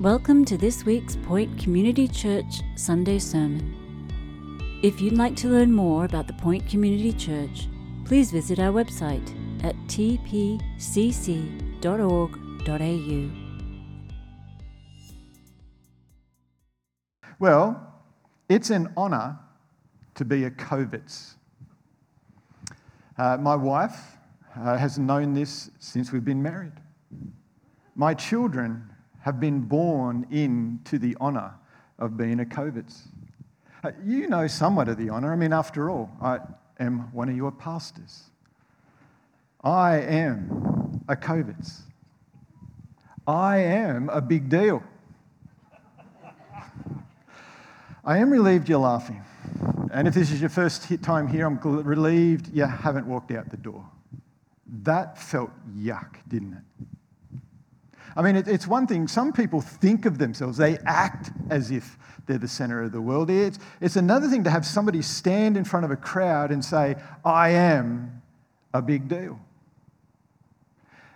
Welcome to this week's Point Community Church Sunday Sermon. If you'd like to learn more about the Point Community Church, please visit our website at tpcc.org.au. Well, it's an honour to be a Kovitz. Uh, my wife uh, has known this since we've been married. My children have been born into the honour of being a Kovitz. Uh, you know somewhat of the honour. I mean, after all, I am one of your pastors. I am a Kovitz. I am a big deal. I am relieved you're laughing. And if this is your first time here, I'm relieved you haven't walked out the door. That felt yuck, didn't it? I mean, it, it's one thing, some people think of themselves, they act as if they're the center of the world. It's, it's another thing to have somebody stand in front of a crowd and say, I am a big deal.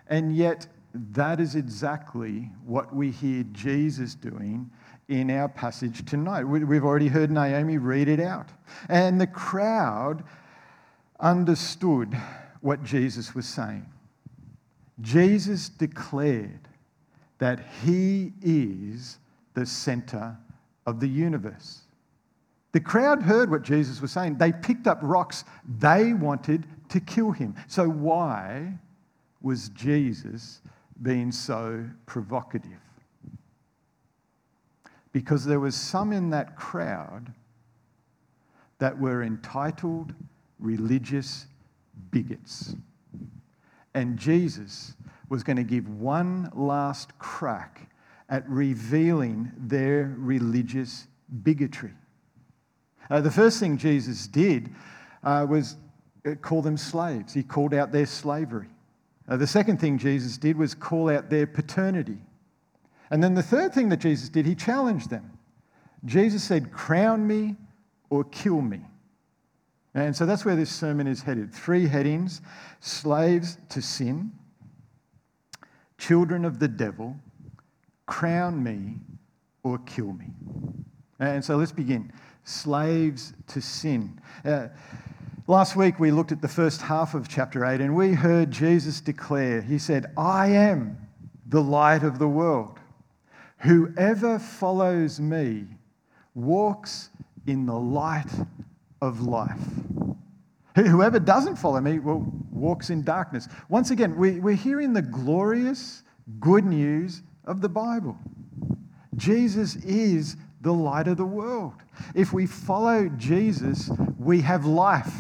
And yet, that is exactly what we hear Jesus doing in our passage tonight. We've already heard Naomi read it out. And the crowd understood what Jesus was saying. Jesus declared that he is the center of the universe. The crowd heard what Jesus was saying. They picked up rocks. They wanted to kill him. So, why was Jesus being so provocative? Because there was some in that crowd that were entitled religious bigots. And Jesus was going to give one last crack at revealing their religious bigotry. Uh, the first thing Jesus did uh, was uh, call them slaves, he called out their slavery. Uh, the second thing Jesus did was call out their paternity. And then the third thing that Jesus did, he challenged them. Jesus said, Crown me or kill me. And so that's where this sermon is headed. Three headings slaves to sin, children of the devil, crown me or kill me. And so let's begin. Slaves to sin. Uh, last week we looked at the first half of chapter 8 and we heard Jesus declare, He said, I am the light of the world. Whoever follows me walks in the light of life. Whoever doesn't follow me well, walks in darkness. Once again, we, we're hearing the glorious good news of the Bible. Jesus is the light of the world. If we follow Jesus, we have life.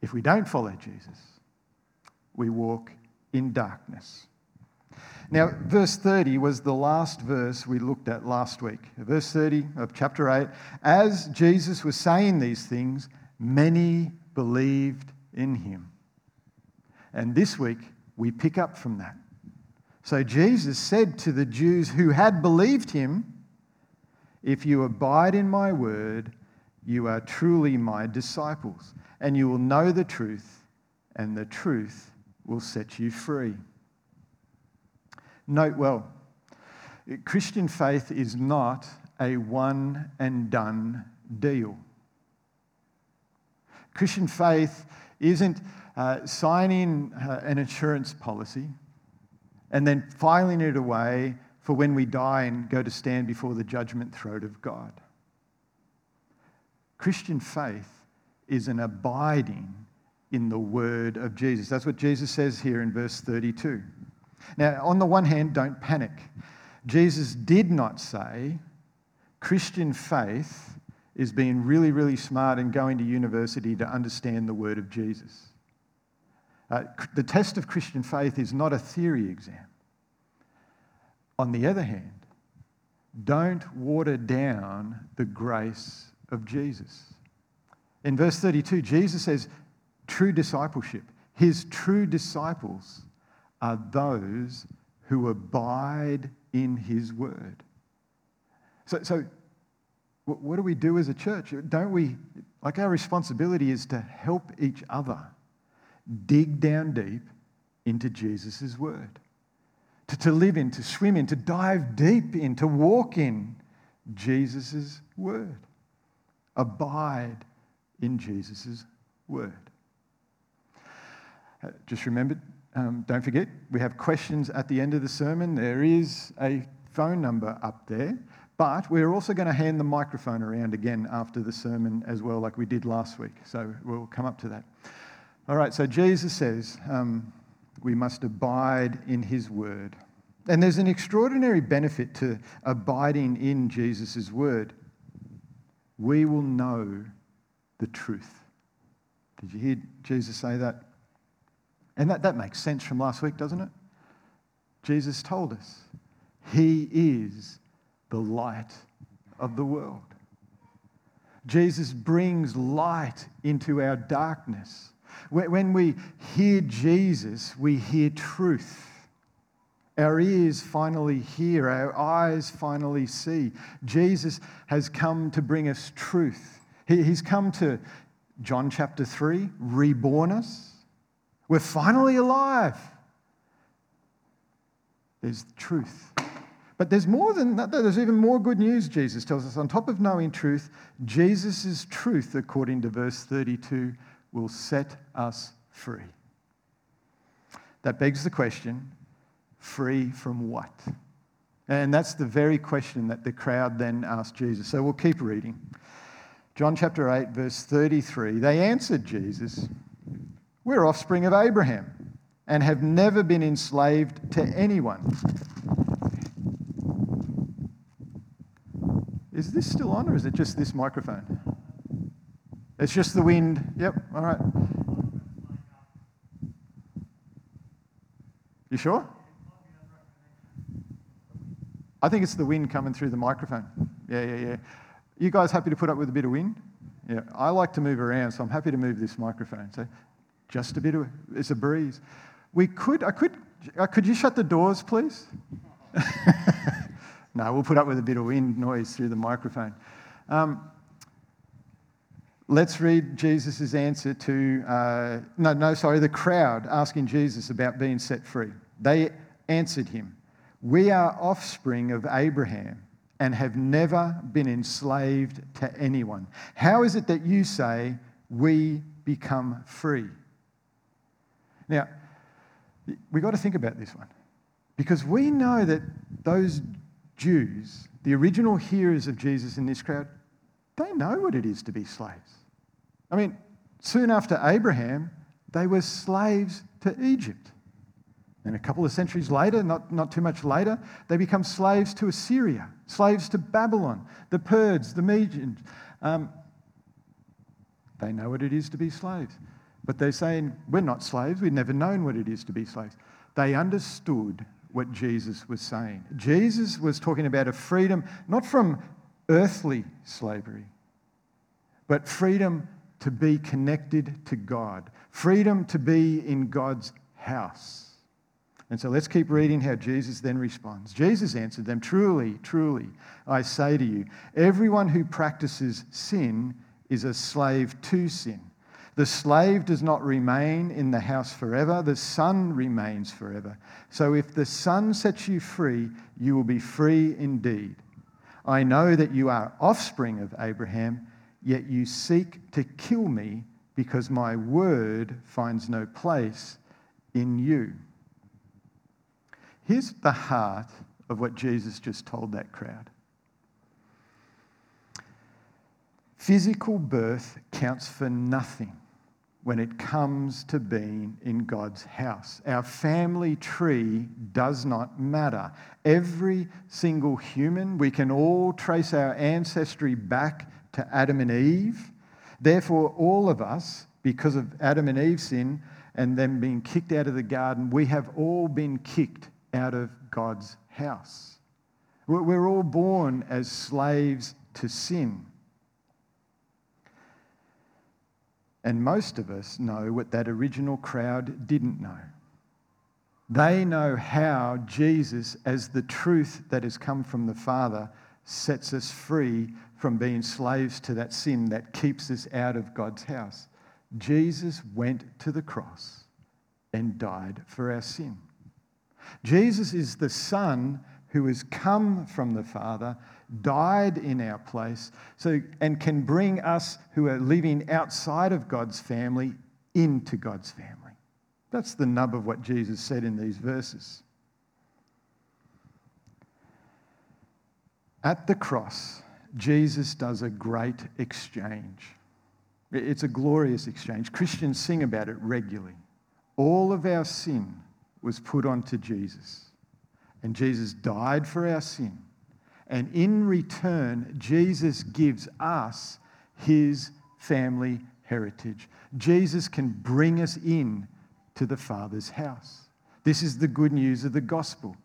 If we don't follow Jesus, we walk in darkness. Now, verse 30 was the last verse we looked at last week. Verse 30 of chapter 8. As Jesus was saying these things, Many believed in him. And this week, we pick up from that. So Jesus said to the Jews who had believed him, If you abide in my word, you are truly my disciples, and you will know the truth, and the truth will set you free. Note well, Christian faith is not a one and done deal. Christian faith isn't uh, signing uh, an insurance policy and then filing it away for when we die and go to stand before the judgment throne of God. Christian faith is an abiding in the word of Jesus. That's what Jesus says here in verse 32. Now, on the one hand, don't panic. Jesus did not say Christian faith is being really, really smart and going to university to understand the word of Jesus. Uh, the test of Christian faith is not a theory exam. On the other hand, don't water down the grace of Jesus. In verse 32, Jesus says, true discipleship, his true disciples are those who abide in his word. So, so what do we do as a church? Don't we, like our responsibility is to help each other dig down deep into Jesus' word. to, to live in, to swim in, to dive deep in, to walk in Jesus' word. Abide in Jesus' word. Uh, just remember, um, don't forget, we have questions at the end of the sermon. There is a phone number up there, but we're also going to hand the microphone around again after the sermon as well, like we did last week. So we'll come up to that. All right, so Jesus says um, we must abide in his word. And there's an extraordinary benefit to abiding in Jesus' word. We will know the truth. Did you hear Jesus say that? And that, that makes sense from last week, doesn't it? Jesus told us he is the light of the world. Jesus brings light into our darkness. When we hear Jesus, we hear truth. Our ears finally hear, our eyes finally see. Jesus has come to bring us truth. He's come to, John chapter 3, reborn us. We're finally alive. There's truth. But there's more than that. There's even more good news, Jesus tells us. On top of knowing truth, Jesus' truth, according to verse 32, will set us free. That begs the question free from what? And that's the very question that the crowd then asked Jesus. So we'll keep reading. John chapter 8, verse 33. They answered Jesus, We're offspring of Abraham and have never been enslaved to anyone. Is this still on or is it just this microphone? It's just the wind. Yep, all right. You sure? I think it's the wind coming through the microphone. Yeah, yeah, yeah. You guys happy to put up with a bit of wind? Yeah, I like to move around, so I'm happy to move this microphone. So just a bit of, it's a breeze. We could, I could, uh, could you shut the doors, please? no, we'll put up with a bit of wind noise through the microphone. Um, let's read Jesus' answer to, uh, no, no, sorry, the crowd asking Jesus about being set free. They answered him, We are offspring of Abraham and have never been enslaved to anyone. How is it that you say we become free? Now, we've got to think about this one because we know that those Jews, the original hearers of Jesus in this crowd, they know what it is to be slaves. I mean, soon after Abraham, they were slaves to Egypt. And a couple of centuries later, not, not too much later, they become slaves to Assyria, slaves to Babylon, the Persians, the Medians. Um, they know what it is to be slaves. But they're saying, we're not slaves. We've never known what it is to be slaves. They understood what Jesus was saying. Jesus was talking about a freedom not from earthly slavery, but freedom to be connected to God, freedom to be in God's house. And so let's keep reading how Jesus then responds. Jesus answered them, Truly, truly, I say to you, everyone who practices sin is a slave to sin. The slave does not remain in the house forever, the son remains forever. So if the son sets you free, you will be free indeed. I know that you are offspring of Abraham, yet you seek to kill me because my word finds no place in you. Here's the heart of what Jesus just told that crowd physical birth counts for nothing when it comes to being in God's house. Our family tree does not matter. Every single human, we can all trace our ancestry back to Adam and Eve. Therefore, all of us, because of Adam and Eve's sin and them being kicked out of the garden, we have all been kicked out of God's house. We're all born as slaves to sin. And most of us know what that original crowd didn't know. They know how Jesus, as the truth that has come from the Father, sets us free from being slaves to that sin that keeps us out of God's house. Jesus went to the cross and died for our sin. Jesus is the Son who has come from the Father, died in our place, so, and can bring us who are living outside of God's family into God's family. That's the nub of what Jesus said in these verses. At the cross, Jesus does a great exchange. It's a glorious exchange. Christians sing about it regularly. All of our sin was put onto Jesus, and Jesus died for our sin. And in return, Jesus gives us his family heritage. Jesus can bring us in to the Father's house. This is the good news of the gospel.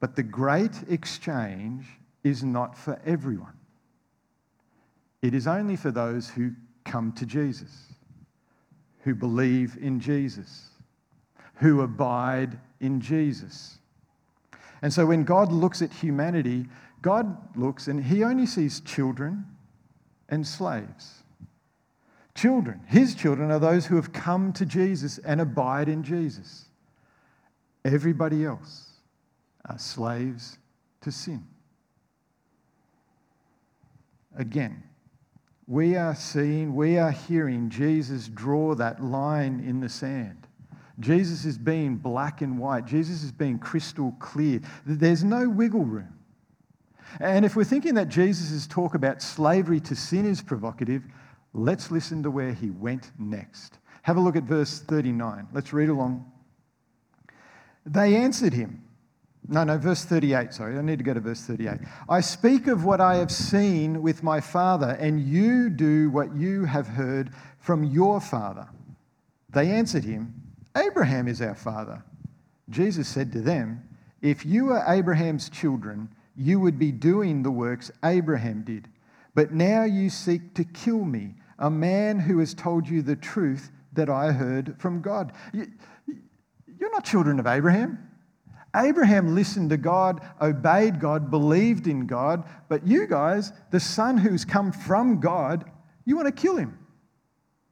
But the great exchange is not for everyone. It is only for those who come to Jesus, who believe in Jesus, who abide in Jesus. And so when God looks at humanity, God looks and he only sees children and slaves. Children, his children are those who have come to Jesus and abide in Jesus. Everybody else are slaves to sin. Again, we are seeing, we are hearing Jesus draw that line in the sand. Jesus is being black and white. Jesus is being crystal clear. There's no wiggle room. And if we're thinking that Jesus' talk about slavery to sin is provocative, let's listen to where he went next. Have a look at verse 39. Let's read along. They answered him. No, no, verse 38, sorry. I need to go to verse 38. I speak of what I have seen with my father, and you do what you have heard from your father. They answered him, Abraham is our father. Jesus said to them, If you were Abraham's children, you would be doing the works Abraham did. But now you seek to kill me, a man who has told you the truth that I heard from God. You're not children of Abraham. Abraham listened to God, obeyed God, believed in God, but you guys, the son who's come from God, you want to kill him.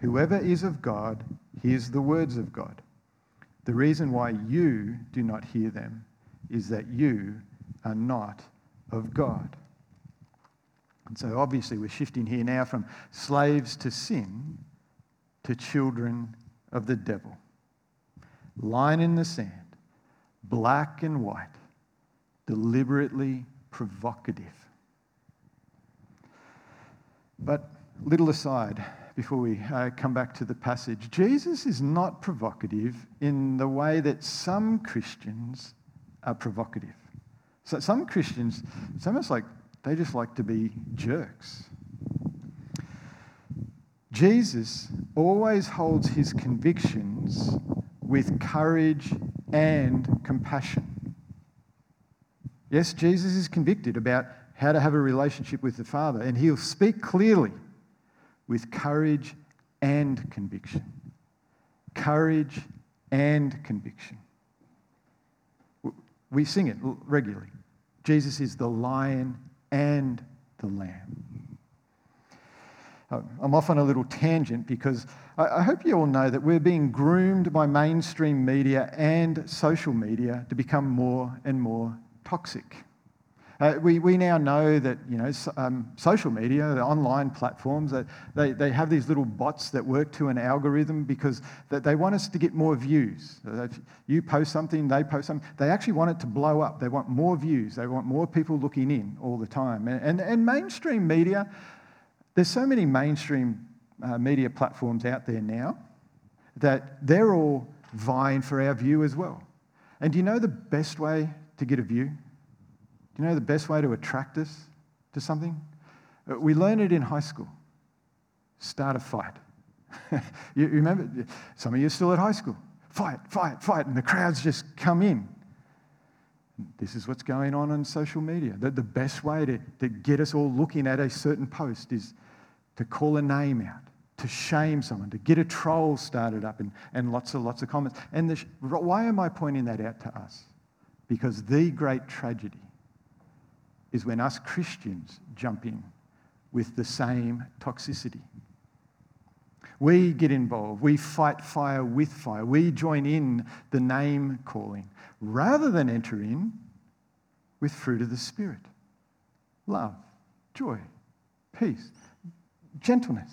Whoever is of God hears the words of God. The reason why you do not hear them is that you are not of God. And so obviously we're shifting here now from slaves to sin to children of the devil. Line in the sand, black and white deliberately provocative. But, little aside, before we uh, come back to the passage, Jesus is not provocative in the way that some Christians are provocative. So some Christians, it's almost like they just like to be jerks. Jesus always holds his convictions with courage and compassion. Yes, Jesus is convicted about how to have a relationship with the Father, and he'll speak clearly with courage and conviction. Courage and conviction. We sing it regularly. Jesus is the lion and the lamb. Uh, I'm off on a little tangent because I hope you all know that we're being groomed by mainstream media and social media to become more and more toxic. Uh, we, we now know that you know um, social media, the online platforms, that they, they have these little bots that work to an algorithm because that they want us to get more views. So if you post something, they post something. They actually want it to blow up. They want more views. They want more people looking in all the time. And, and, and mainstream media, there's so many mainstream uh, media platforms out there now that they're all vying for our view as well. And do you know the best way to get a view? You know the best way to attract us to something? Uh, we learn it in high school. Start a fight. you remember, some of you are still at high school. Fight, fight, fight. And the crowds just come in. This is what's going on on social media. The, the best way to, to get us all looking at a certain post is to call a name out, to shame someone, to get a troll started up, and, and lots and lots of comments. And the, why am I pointing that out to us? Because the great tragedy is when us Christians jump in with the same toxicity. We get involved. We fight fire with fire. We join in the name calling rather than enter in with fruit of the Spirit love, joy, peace, gentleness.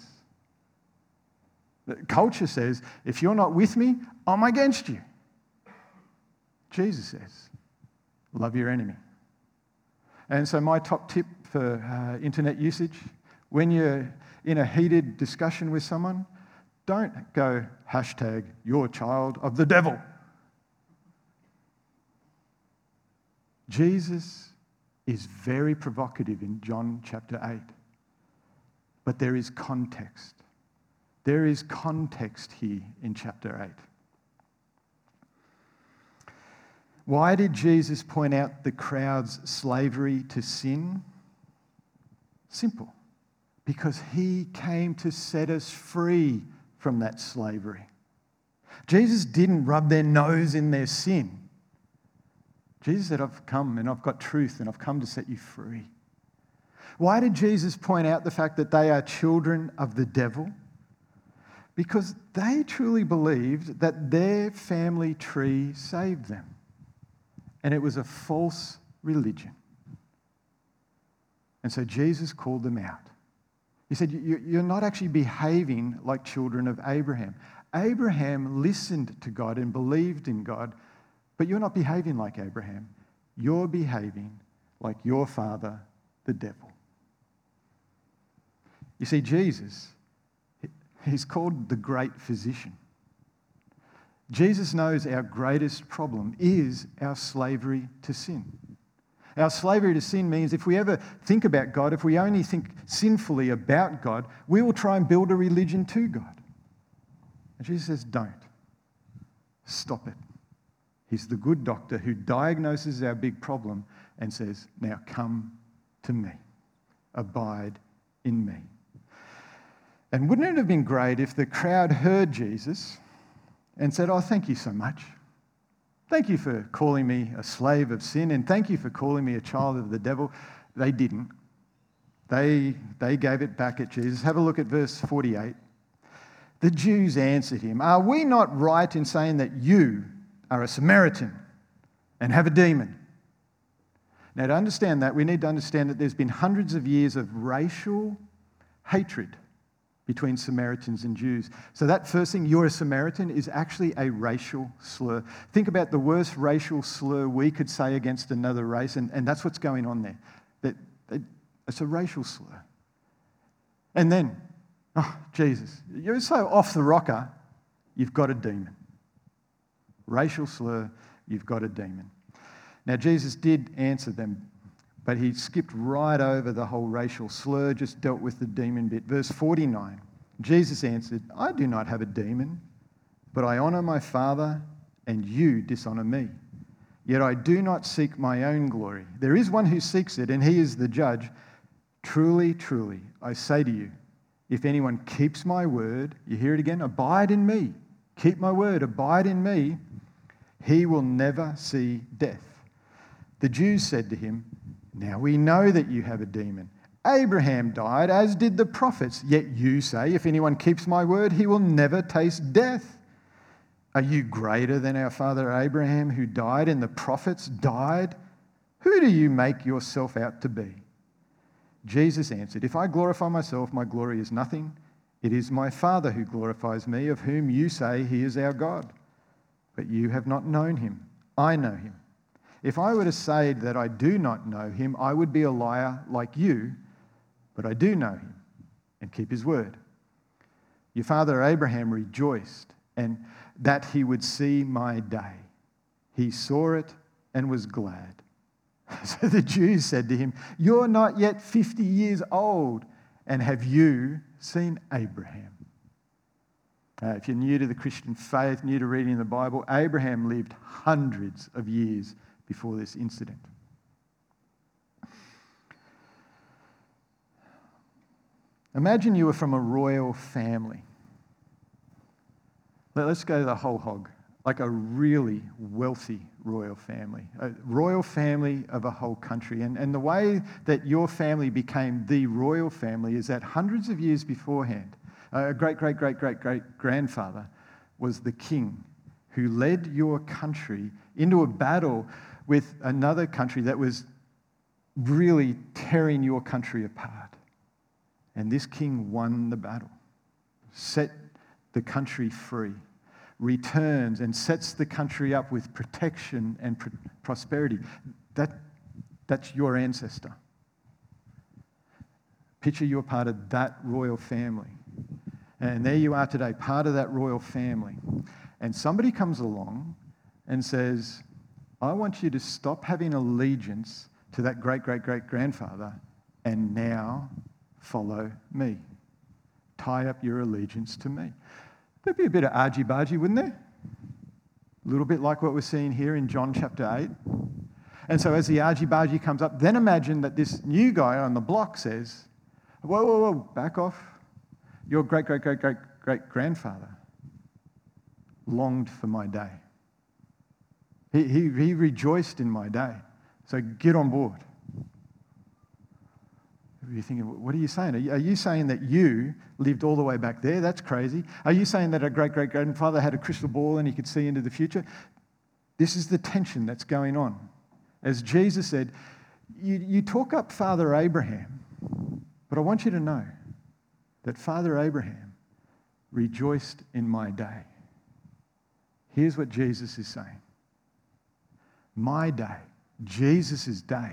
Culture says, if you're not with me, I'm against you. Jesus says, love your enemy. And so, my top tip for uh, internet usage when you're in a heated discussion with someone, don't go hashtag your child of the devil. Jesus is very provocative in John chapter 8, but there is context. There is context here in chapter 8. Why did Jesus point out the crowd's slavery to sin? Simple. Because he came to set us free from that slavery. Jesus didn't rub their nose in their sin. Jesus said, I've come and I've got truth and I've come to set you free. Why did Jesus point out the fact that they are children of the devil? Because they truly believed that their family tree saved them and it was a false religion. And so Jesus called them out. He said, You're not actually behaving like children of Abraham. Abraham listened to God and believed in God, but you're not behaving like Abraham. You're behaving like your father, the devil. You see, Jesus, he's called the great physician. Jesus knows our greatest problem is our slavery to sin. Our slavery to sin means if we ever think about God, if we only think sinfully about God, we will try and build a religion to God. And Jesus says, don't. Stop it. He's the good doctor who diagnoses our big problem and says, now come to me. Abide in me. And wouldn't it have been great if the crowd heard Jesus? And said, Oh, thank you so much. Thank you for calling me a slave of sin, and thank you for calling me a child of the devil. They didn't. They, they gave it back at Jesus. Have a look at verse 48. The Jews answered him, Are we not right in saying that you are a Samaritan and have a demon? Now, to understand that, we need to understand that there's been hundreds of years of racial hatred between Samaritans and Jews. So, that first thing, you're a Samaritan, is actually a racial slur. Think about the worst racial slur we could say against another race, and, and that's what's going on there. That, that, it's a racial slur. And then, oh, Jesus, you're so off the rocker, you've got a demon. Racial slur, you've got a demon. Now, Jesus did answer them but he skipped right over the whole racial slur, just dealt with the demon bit. Verse 49 Jesus answered, I do not have a demon, but I honour my Father, and you dishonour me. Yet I do not seek my own glory. There is one who seeks it, and he is the judge. Truly, truly, I say to you, if anyone keeps my word, you hear it again, abide in me. Keep my word, abide in me, he will never see death. The Jews said to him, now we know that you have a demon. Abraham died, as did the prophets, yet you say, If anyone keeps my word, he will never taste death. Are you greater than our father Abraham, who died, and the prophets died? Who do you make yourself out to be? Jesus answered, If I glorify myself, my glory is nothing. It is my Father who glorifies me, of whom you say he is our God. But you have not known him. I know him. If I were to say that I do not know him, I would be a liar like you, but I do know him and keep his word. Your father Abraham rejoiced and that he would see my day. He saw it and was glad. So the Jews said to him, You're not yet 50 years old, and have you seen Abraham? Uh, if you're new to the Christian faith, new to reading the Bible, Abraham lived hundreds of years before this incident. Imagine you were from a royal family. Let's go the whole hog, like a really wealthy royal family, a royal family of a whole country. And, and the way that your family became the royal family is that hundreds of years beforehand, a great, great, great, great, great grandfather was the king who led your country into a battle with another country that was really tearing your country apart. And this king won the battle, set the country free, returns and sets the country up with protection and pr- prosperity. That, that's your ancestor. Picture you're part of that royal family. And there you are today, part of that royal family. And somebody comes along and says, I want you to stop having allegiance to that great great great grandfather and now follow me. Tie up your allegiance to me. There'd be a bit of argy bargy, wouldn't there? A little bit like what we're seeing here in John chapter 8. And so as the argy bargy comes up, then imagine that this new guy on the block says, Whoa, whoa, whoa, back off. Your great great great great great grandfather longed for my day. He, he, he rejoiced in my day. So get on board. You're thinking, what are you saying? Are you, are you, saying that you lived all the way back there? That's crazy. Are you saying that a great great grandfather had a crystal ball and he could see into the future? This is the tension that's going on. As Jesus said, you, you talk up Father Abraham, but I want you to know that Father Abraham rejoiced in my day. Here's what Jesus is saying My day, Jesus' day,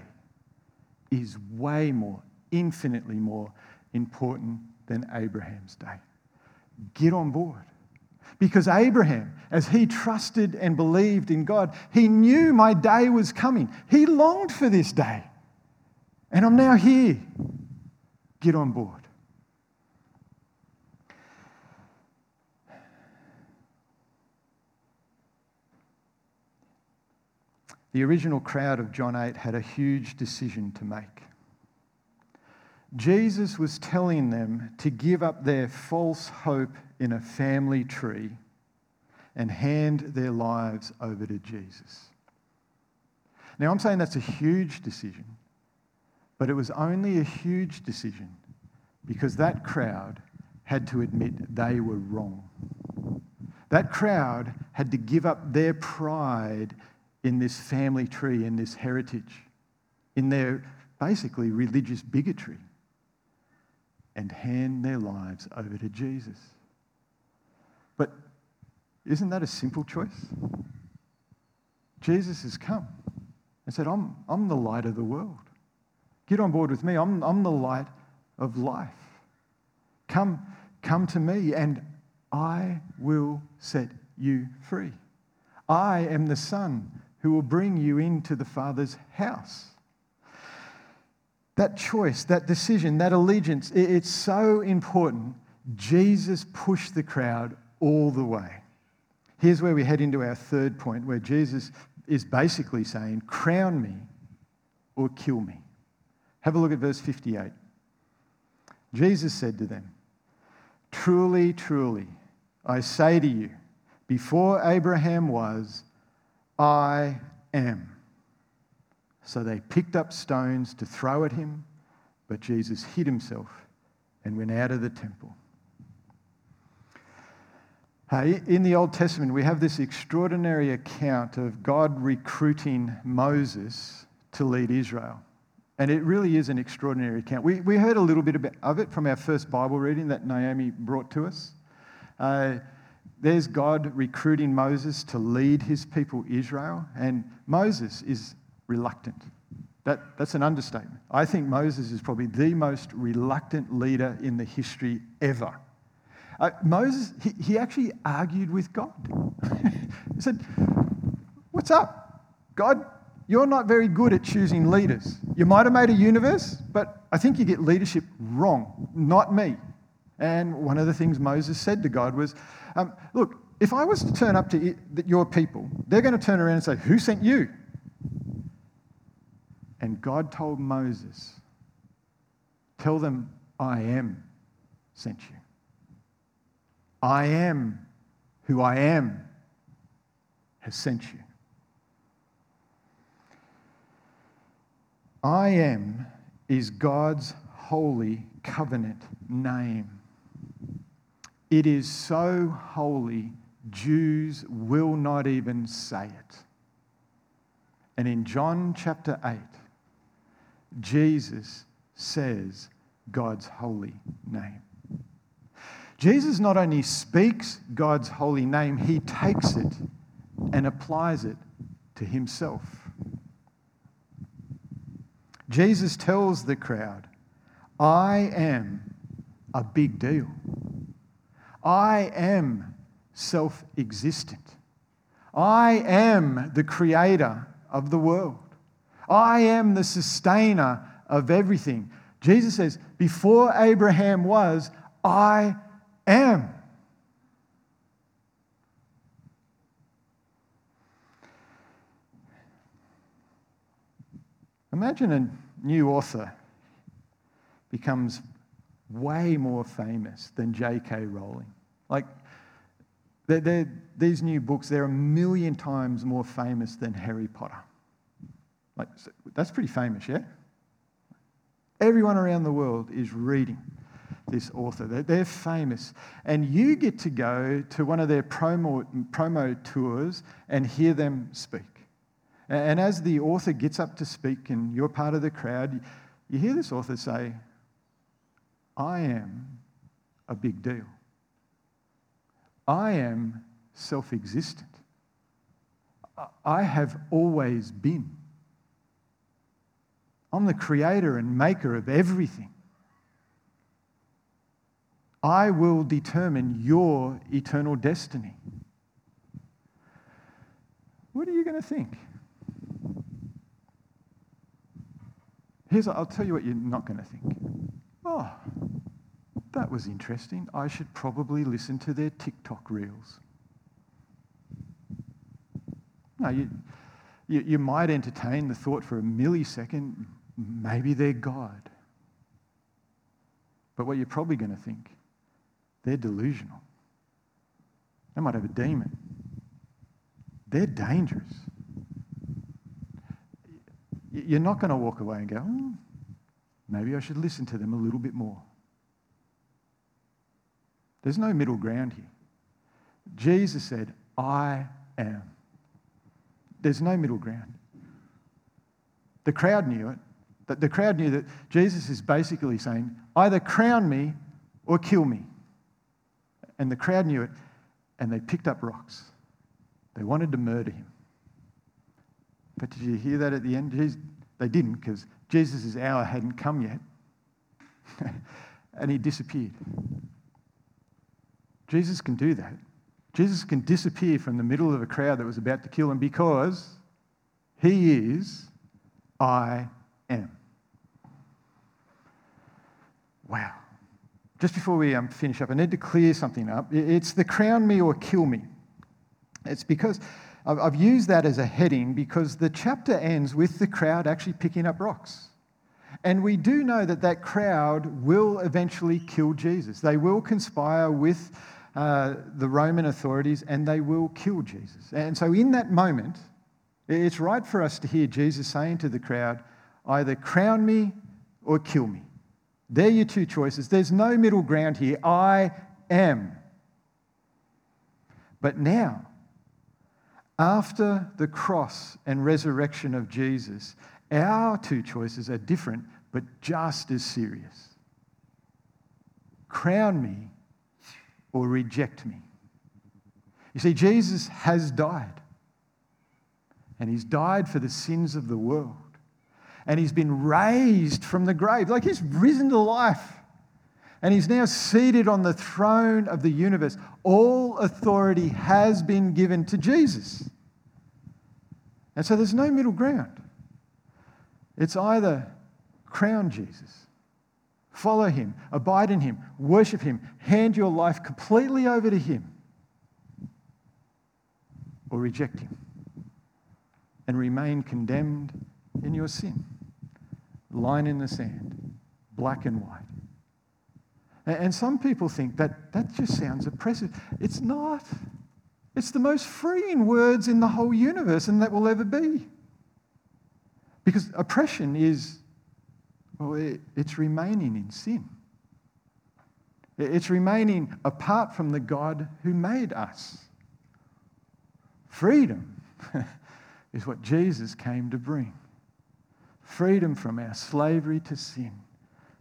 is way more infinitely more important than Abraham's day. Get on board. Because Abraham, as he trusted and believed in God, he knew my day was coming. He longed for this day. And I'm now here. Get on board. The original crowd of John 8 had a huge decision to make. Jesus was telling them to give up their false hope in a family tree and hand their lives over to Jesus. Now, I'm saying that's a huge decision, but it was only a huge decision because that crowd had to admit they were wrong. That crowd had to give up their pride in this family tree, in this heritage, in their basically religious bigotry and hand their lives over to Jesus. But isn't that a simple choice? Jesus has come and said, I'm, I'm the light of the world. Get on board with me. I'm, I'm the light of life. Come, come to me, and I will set you free. I am the Son who will bring you into the Father's house. That choice, that decision, that allegiance, it's so important. Jesus pushed the crowd all the way. Here's where we head into our third point, where Jesus is basically saying, Crown me or kill me. Have a look at verse 58. Jesus said to them, Truly, truly, I say to you, before Abraham was, I am. So they picked up stones to throw at him, but Jesus hid himself and went out of the temple. In the Old Testament, we have this extraordinary account of God recruiting Moses to lead Israel. And it really is an extraordinary account. We, we heard a little bit of it from our first Bible reading that Naomi brought to us. Uh, there's God recruiting Moses to lead his people Israel, and Moses is reluctant. That, that's an understatement. I think Moses is probably the most reluctant leader in the history ever. Uh, Moses, he, he actually argued with God. he said, What's up? God, you're not very good at choosing leaders. You might have made a universe, but I think you get leadership wrong, not me. And one of the things Moses said to God was, um, Look, if I was to turn up to your people, they're going to turn around and say, Who sent you? And God told Moses, Tell them, I am sent you. I am who I am has sent you. I am is God's holy covenant name. It is so holy, Jews will not even say it. And in John chapter 8, Jesus says God's holy name. Jesus not only speaks God's holy name, he takes it and applies it to himself. Jesus tells the crowd, I am a big deal. I am self existent. I am the creator of the world. I am the sustainer of everything. Jesus says, Before Abraham was, I am. Imagine a new author becomes way more famous than J.K. Rowling. Like, they're, they're, these new books, they're a million times more famous than Harry Potter. Like, that's pretty famous, yeah? Everyone around the world is reading this author. They're, they're, famous. And you get to go to one of their promo, promo tours and hear them speak. And as the author gets up to speak and you're part of the crowd, you hear this author say, I am a big deal. I am self existent. I have always been. I'm the creator and maker of everything. I will determine your eternal destiny. What are you going to think? Here's, I'll tell you what you're not going to think. Oh, that was interesting. I should probably listen to their TikTok reels. No, you, you, you might entertain the thought for a millisecond maybe they're God. But what you're probably going to think, they're delusional. They might have a demon. They're dangerous. You're not going to walk away and go, hmm, maybe I should listen to them a little bit more. There's no middle ground here. Jesus said, I am. There's no middle ground. The crowd knew it. The, crowd knew that Jesus is basically saying, either crown me or kill me. And the crowd knew it, and they picked up rocks. They wanted to murder him. But did you hear that at the end? They didn't because Jesus' hour hadn't come yet. and he disappeared. Jesus can do that. Jesus can disappear from the middle of a crowd that was about to kill him because he is I am. Wow. Just before we um, finish up, I need to clear something up. It's the crown me or kill me. It's because I've used that as a heading because the chapter ends with the crowd actually picking up rocks. And we do know that that crowd will eventually kill Jesus. They will conspire with uh, the Roman authorities and they will kill Jesus. And so, in that moment, it's right for us to hear Jesus saying to the crowd, either crown me or kill me. They're your two choices. There's no middle ground here. I am. But now, after the cross and resurrection of Jesus, our two choices are different, but just as serious. Crown me or reject me. You see, Jesus has died. And he's died for the sins of the world. And he's been raised from the grave. Like he's risen to life. And he's now seated on the throne of the universe. All authority has been given to Jesus. And so there's no middle ground. It's either crown Jesus, follow him, abide in him, worship him, hand your life completely over to him, or reject him and remain condemned in your sin. Line in the sand, black and white. And some people think that that just sounds oppressive. It's not. It's the most freeing words in the whole universe, and that will ever be. Because oppression is, well, it's remaining in sin. It's remaining apart from the God who made us. Freedom is what Jesus came to bring freedom from our slavery to sin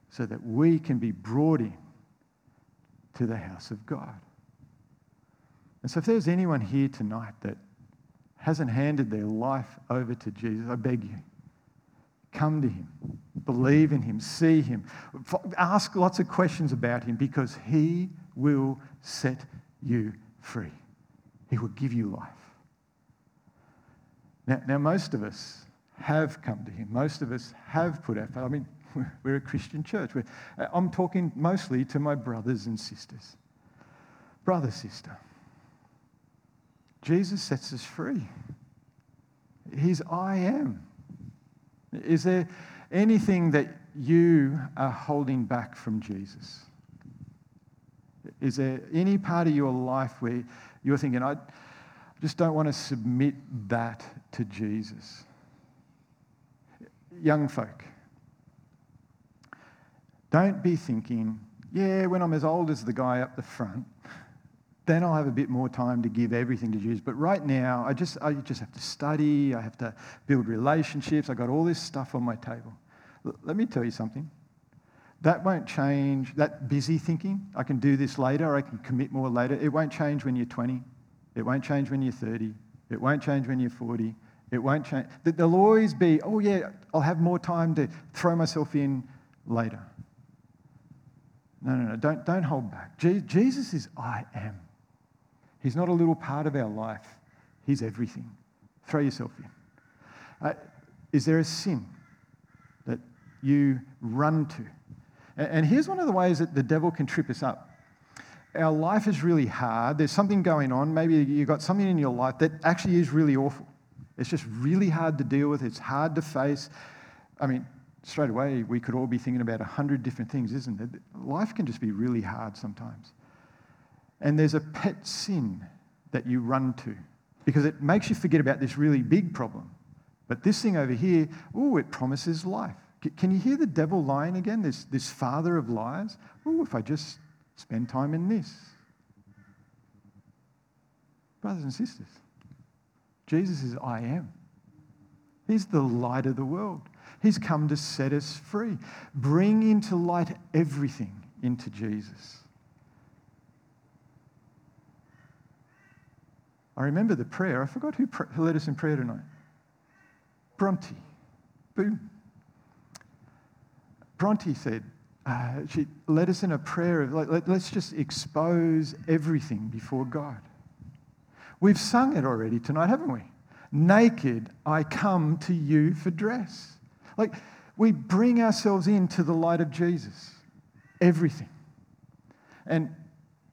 so that we can be brought in to the house of God. And so, if there's anyone here tonight that hasn't handed their life over to Jesus, I beg you, come to him, believe in him, see him, ask lots of questions about him because he will set you free. He will give you life. Now, now most of us have come to him. Most of us have put our faith. I mean, we're a Christian church. We're, uh, I'm talking mostly to my brothers and sisters. Brother, sister, Jesus sets us free. He's I am. Is there anything that you are holding back from Jesus? Is there any part of your life where you're thinking, I just don't want to submit that to Jesus? Young folk, don't be thinking, yeah, when I'm as old as the guy up the front, then I'll have a bit more time to give everything to Jesus. But right now, I just, I just have to study, I have to build relationships, I got all this stuff on my table. Let me tell you something. That won't change, that busy thinking, I can do this later, I can commit more later. It won't change when you're 20. It won't change when you're 30. It won't change when you're 40. It won't change. There'll always be, oh, yeah, I'll have more time to throw myself in later. No, no, no, don't, don't hold back. Jesus is I am. He's not a little part of our life, He's everything. Throw yourself in. Uh, is there a sin that you run to? And here's one of the ways that the devil can trip us up. Our life is really hard. There's something going on. Maybe you've got something in your life that actually is really awful. It's just really hard to deal with. It's hard to face. I mean, straight away, we could all be thinking about a hundred different things, isn't it? Life can just be really hard sometimes. And there's a pet sin that you run to because it makes you forget about this really big problem. But this thing over here, oh, it promises life. Can you hear the devil lying again? This, this father of lies? Oh, if I just spend time in this. Brothers and sisters, Jesus is I am. He's the light of the world. He's come to set us free. Bring into light everything into Jesus. I remember the prayer. I forgot who, who led us in prayer tonight. Bronte. Boom. Bronte said, uh, she led us in a prayer of, let, let's just expose everything before God. We've sung it already tonight, haven't we? Naked, I come to you for dress. Like, we bring ourselves into the light of Jesus. Everything. And,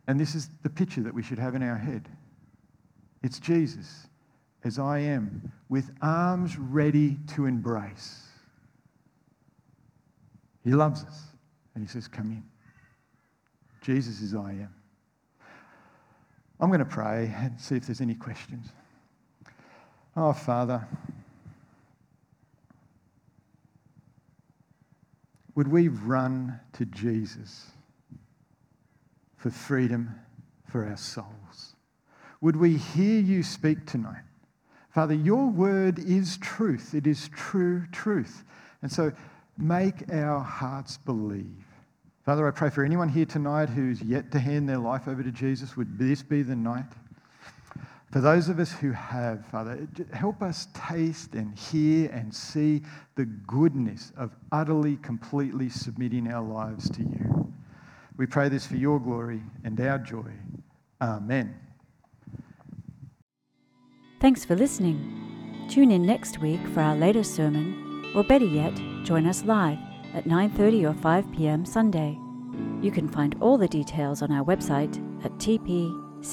and this is the picture that we should have in our head it's Jesus, as I am, with arms ready to embrace. He loves us, and He says, Come in. Jesus is I am. I'm going to pray and see if there's any questions. Oh, Father. Would we run to Jesus for freedom for our souls? Would we hear you speak tonight? Father, your word is truth. It is true truth. And so make our hearts believe. Father, I pray for anyone here tonight who's yet to hand their life over to Jesus. Would this be the night? For those of us who have, Father, help us taste and hear and see the goodness of utterly, completely submitting our lives to you. We pray this for your glory and our joy. Amen. Thanks for listening. Tune in next week for our latest sermon, or better yet, join us live at 9:30 or 5 p.m. Sunday. You can find all the details on our website at tpcc.org.au.